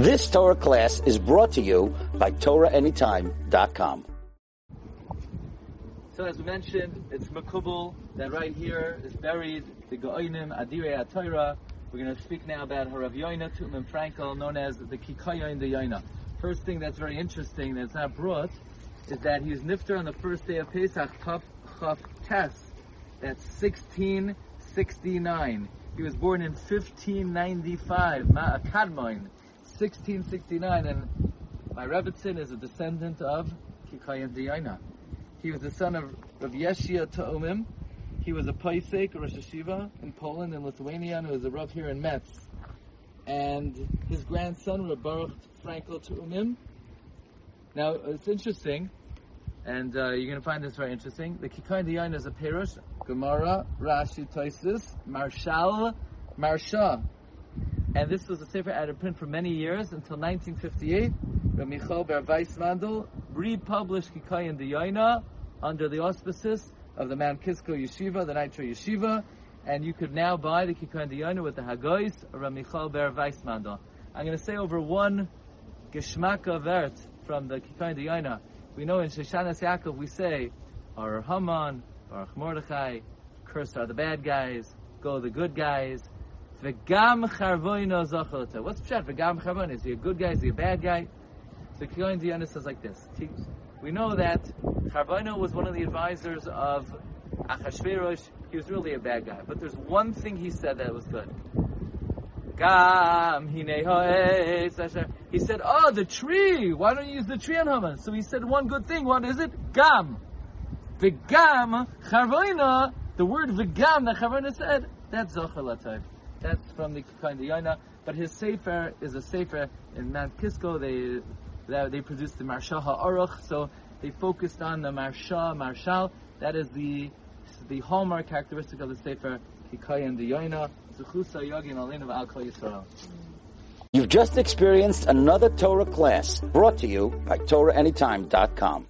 This Torah class is brought to you by TorahAnytime.com. So as mentioned, it's Makubal that right here is buried the Goinim Adirei HaTorah. We're going to speak now about Harav Yoina Tutman Frankel, known as the Kikaya in the Yoina. First thing that's very interesting that's not brought is that he was nifter on the first day of Pesach, Chaf Chaf Tes. That's 1669. He was born in 1595, Ma'akadmoin, 1669, and my Rebbitzin is a descendant of Kikaya Diyana. He was the son of Rav Yeshia Ta'umim. He was a Paisek, Rosh Hashiva, in Poland and Lithuania, and he was a Rav here in Metz. And his grandson, Rav Baruch Frankel Ta'umim. Now, it's interesting, and uh, you're going to find this very interesting. The Kikaya Diyana is a Perush, Gemara, Rashi, Toisus, Marshal, Marsha. And this was a sefer out of print for many years until 1958. Rav Michal Ber Weissmandel republished Kikayin Diyaina under the auspices of the Mount Kisco Yeshiva, the Nitra Yeshiva, and you could now buy the Kikayin Diyaina with the Hagois Rav Michal Ber Weissmandel. I'm going to say over one Geschmacka Vert from the Kikayin Diyaina. We know in Shoshanas Yaakov we say, Ar Haman, Baruch Mordechai, curse are the bad guys, go the good guys. V'gam charvoino zachalata. What's pshat? V'gam charvoino. Is he a good guy? Is he a bad guy? So Kiyoin Diana says like this. We know that Charvoino was one of the advisors of Achashverosh. He was really a bad guy. But there's one thing he said that was good. Gam He said, oh, the tree. Why don't you use the tree on Haman? So he said one good thing. What is it? Gam. V'gam charvoina, the word v'gam that charvoina said, that's zochalatayv. That's from the kind of But his sefer is a sefer in Mount Kisco. They they produced the Marsha Ha'aruch, so they focused on the Marsha, Marshal. That is the the hallmark characteristic of the sefer Kikaya and. Zuchusa Yagin Alin of Yisrael. You've just experienced another Torah class brought to you by TorahAnytime.com.